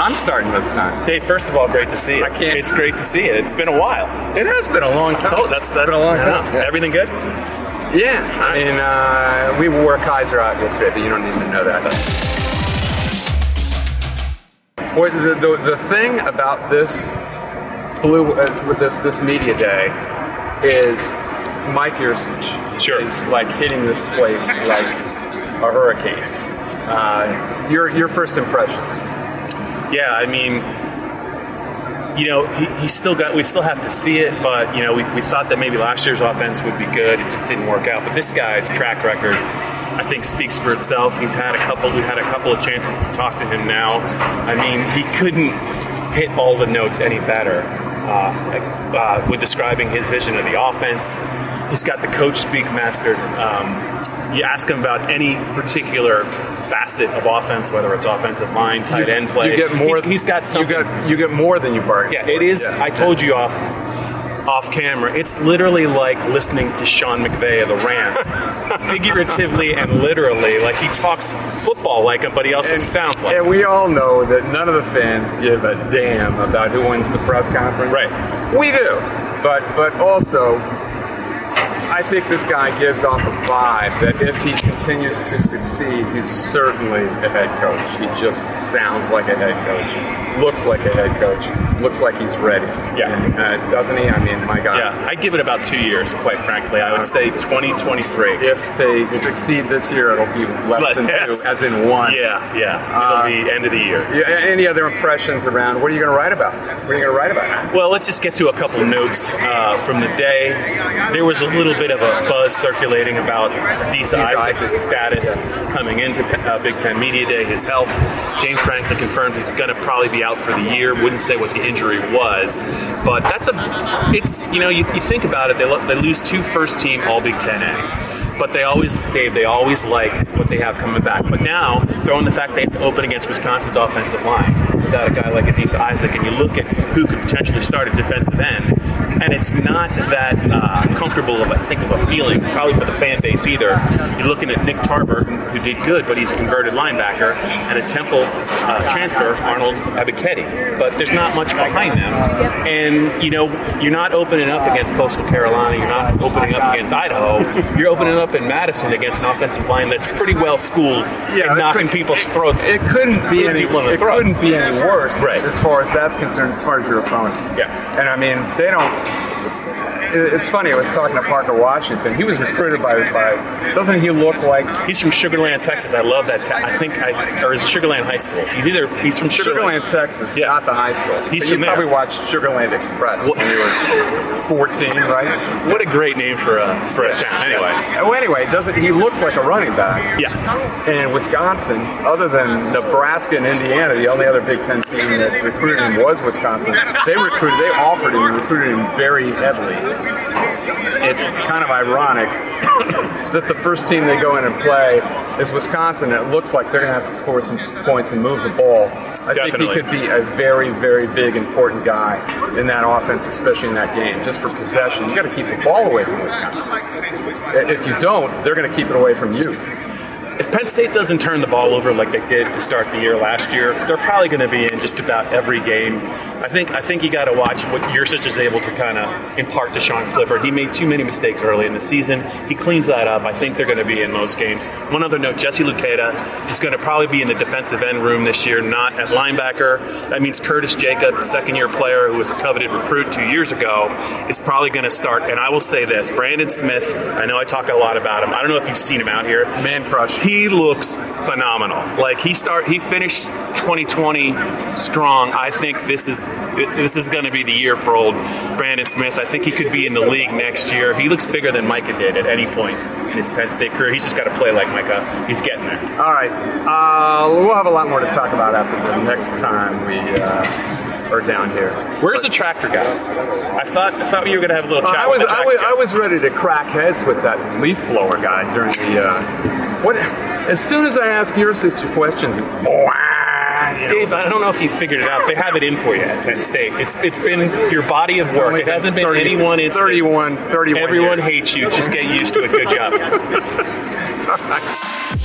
I'm starting this time. Dave, first of all, great to see you. I can't- It's great to see you. It's been a while. It has been a long time. Told that's that's been a long time. Yeah. Everything good? Yeah, I mean, uh, we wore Kaiser out yesterday, but you don't even know that. What the, the, the thing about this blue uh, with this this media day is Mike Yurcich Sure. is like hitting this place like a hurricane. Uh, your your first impressions? Yeah, I mean, you know, he, he still got. We still have to see it, but you know, we, we thought that maybe last year's offense would be good. It just didn't work out. But this guy's track record, I think, speaks for itself. He's had a couple. We had a couple of chances to talk to him now. I mean, he couldn't hit all the notes any better. Uh, uh, with describing his vision of the offense, he's got the coach speak mastered. Um, you ask him about any particular facet of offense, whether it's offensive line, tight end play. You get more. He's- he's got something. You get you get more than you bargained. Yeah, it is. Yeah. I told you off off camera. It's literally like listening to Sean McVay of the Rams, figuratively and literally. Like he talks football like him, but he also sounds like. And him. we all know that none of the fans give a damn about who wins the press conference. Right. We do. But but also I think this guy gives off a vibe that if he continues to succeed, he's certainly a head coach. He just sounds like a head coach, looks like a head coach, looks like he's ready. Yeah. And, uh, doesn't he? I mean, my God. Yeah, I give it about two years, quite frankly. I would say 2023. If they succeed this year, it'll be less But than yes. two, as in one. Yeah, yeah. It'll be end of the year. Yeah, any other impressions around what are you going to write about? What are you going to write about? Well, let's just get to a couple notes uh, from the day. There was a little bit of a buzz circulating about Disa Isaac's Isaac. status coming into uh, Big Ten Media Day, his health. James Franklin confirmed he's going to probably be out for the year. Wouldn't say what the injury was, but that's a. It's you know you, you think about it. They lo- they lose two first team All Big Ten ends, but they always Dave they always like what they have coming back. But now throwing the fact they have to open against Wisconsin's offensive line without a guy like Adisa Isaac, and you look at who could potentially start at defensive end, and it's not that uh, comfortable of I think of a feeling probably for the fan base either. You're looking at Nick Tarburton, who did good, but he's a converted linebacker, and a Temple uh, transfer, Arnold Ebiketie. But there's not much behind them, and you know you're not opening up against Coastal Carolina, you're not opening up against Idaho, you're opening up in Madison against an offensive line that's pretty well schooled Yeah, and knocking people's throats. It couldn't be any. people in the It couldn't be any worse, Right. as far as that's concerned. As far as your opponent, Yeah. And I mean, they don't. It- It's funny. I was talking to Parker Washington. He was recruited by. by doesn't he look like He's from Sugarland, Texas. I love that. Ta- I think, I, or is Sugarland High School? He's either he's from Sugarland. Sugarland, Texas? Yeah. not the high school. He's But you from there. probably watched Sugarland Express when you were 14, right? What a great name for a for a town. Anyway, Oh, anyway, doesn't he looks like a running back? yeah, And Wisconsin, other than Nebraska and Indiana, the only other Big Ten team that recruited him was Wisconsin. They recruited, they offered him, recruited him very heavily. It's kind of ironic that the first team they go in and play is Wisconsin. It looks like they're going to have to score some points and move the ball. I Definitely. think he could be a very, very big, important guy in that offense, especially in that game. Just for possession, you got to keep the ball away from Wisconsin. If you don't, they're going to keep it away from you. If Penn State doesn't turn the ball over like they did to start the year last year, they're probably going to be in just about every game. I think I think you got to watch what Yurcich's able to kind of impart to Sean Clifford. He made too many mistakes early in the season. He cleans that up. I think they're going to be in most games. One other note: Jesse Luketa is going to probably be in the defensive end room this year, not at linebacker. That means Curtis Jacob, the second-year player who was a coveted recruit two years ago, is probably going to start. And I will say this: Brandon Smith. I know I talk a lot about him. I don't know if you've seen him out here. Man crush. He looks phenomenal. Like he start, he finished 2020 strong. I think this is this is going to be the year for old Brandon Smith. I think he could be in the league next year. He looks bigger than Micah did at any point in his Penn State career. He's just got to play like Micah. He's getting there. All right. Well, we'll have a lot more to talk about after the next time we uh, are down here. Where's the tractor guy? I thought I thought you were going to have a little chat. I was, with the I tractor was guy. I was ready to crack heads with that leaf blower guy during the. Uh, what? As soon as I ask Yurcich questions, it's you know, Dave, I don't know if you figured it out. They have it in for you at Penn State. It's it's been your body of work. It hasn't been 30 anyone. It's 31, 31 Everyone years. hates you. Just get used to it. Good job.